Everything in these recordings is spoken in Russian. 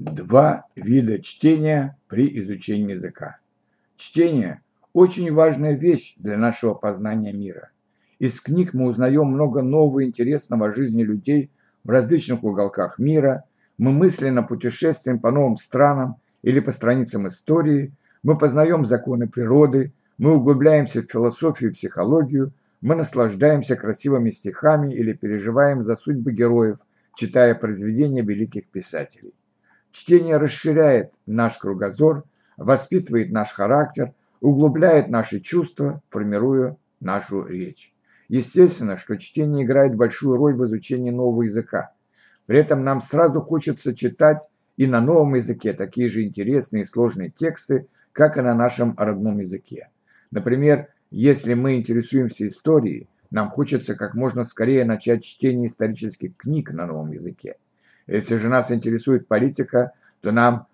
Два вида чтения при изучении языка. Чтение – очень важная вещь для нашего познания мира. Из книг мы узнаем много нового интересного о жизни людей в различных уголках мира, мы мысленно путешествуем по новым странам или по страницам истории, мы познаем законы природы, мы углубляемся в философию и психологию, мы наслаждаемся красивыми стихами или переживаем за судьбы героев, читая произведения великих писателей. Чтение расширяет наш кругозор, воспитывает наш характер, углубляет наши чувства, формируя нашу речь. Естественно, что чтение играет большую роль в изучении нового языка. При этом нам сразу хочется читать и на новом языке такие же интересные и сложные тексты, как и на нашем родном языке. Например, если мы интересуемся историей, нам хочется как можно скорее начать чтение исторических книг на новом языке. Если же нас интересует политика, то нам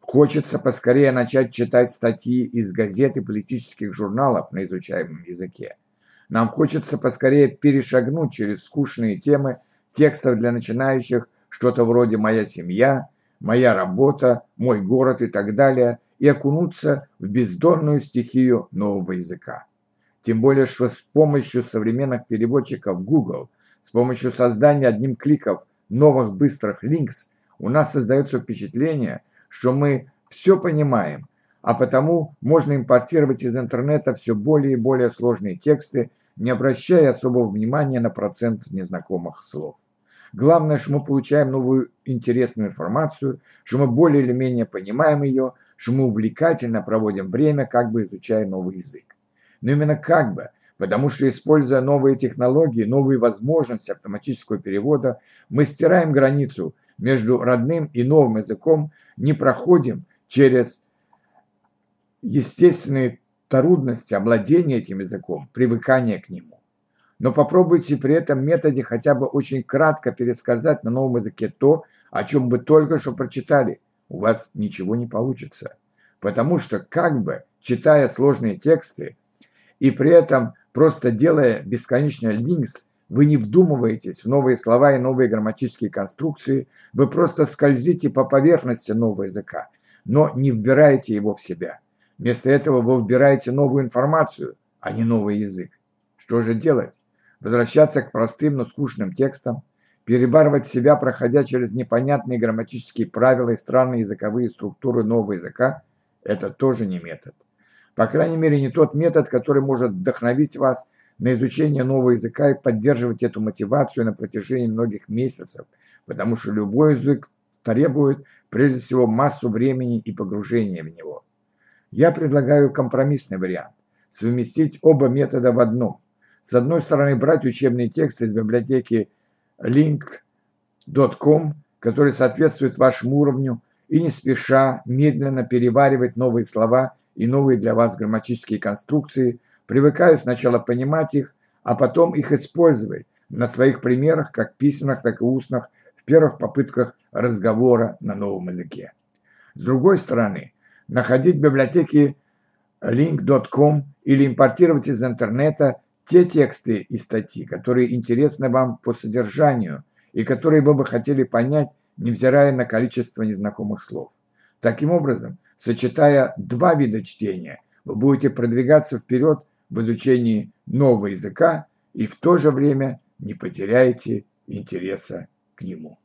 хочется поскорее начать читать статьи из газет и политических журналов на изучаемом языке. Нам хочется поскорее перешагнуть через скучные темы текстов для начинающих, что-то вроде «Моя семья», «Моя работа», «Мой город» и так далее, и окунуться в бездонную стихию нового языка. Тем более, что с помощью современных переводчиков Google, с помощью создания одним кликом новых быстрых линкс у нас создается впечатление, что мы все понимаем, а потому можно импортировать из интернета все более и более сложные тексты, не обращая особого внимания на процент незнакомых слов. Главное, что мы получаем новую интересную информацию, что мы более или менее понимаем ее, что мы увлекательно проводим время, как бы изучая новый язык. Но именно как бы – Потому что, используя новые технологии, новые возможности автоматического перевода, мы стираем границу между родным и новым языком, не проходим через естественные трудности овладения этим языком, привыкания к нему. Но попробуйте при этом методе хотя бы очень кратко пересказать на новом языке то, о чем вы только что прочитали. У вас ничего не получится. Потому что как бы, читая сложные тексты, и при этом Просто делая бесконечный линкс, вы не вдумываетесь в новые слова и новые грамматические конструкции, вы просто скользите по поверхности нового языка, но не вбираете его в себя. Вместо этого вы вбираете новую информацию, а не новый язык. Что же делать? Возвращаться к простым, но скучным текстам, перебарывать себя, проходя через непонятные грамматические правила и странные языковые структуры нового языка – это тоже не метод. По крайней мере, не тот метод, который может вдохновить вас на изучение нового языка и поддерживать эту мотивацию на протяжении многих месяцев, потому что любой язык требует прежде всего массу времени и погружения в него. Я предлагаю компромиссный вариант – совместить оба метода в одном. С одной стороны, брать учебные тексты из библиотеки link.com, который соответствует вашему уровню, и не спеша, медленно переваривать новые слова – и новые для вас грамматические конструкции, привыкая сначала понимать их, а потом их использовать на своих примерах, как письменных, так и устных, в первых попытках разговора на новом языке. С другой стороны, находить в библиотеке link.com или импортировать из интернета те тексты и статьи, которые интересны вам по содержанию и которые вы бы хотели понять, невзирая на количество незнакомых слов. Таким образом, Сочетая два вида чтения, вы будете продвигаться вперед в изучении нового языка и в то же время не потеряете интереса к нему.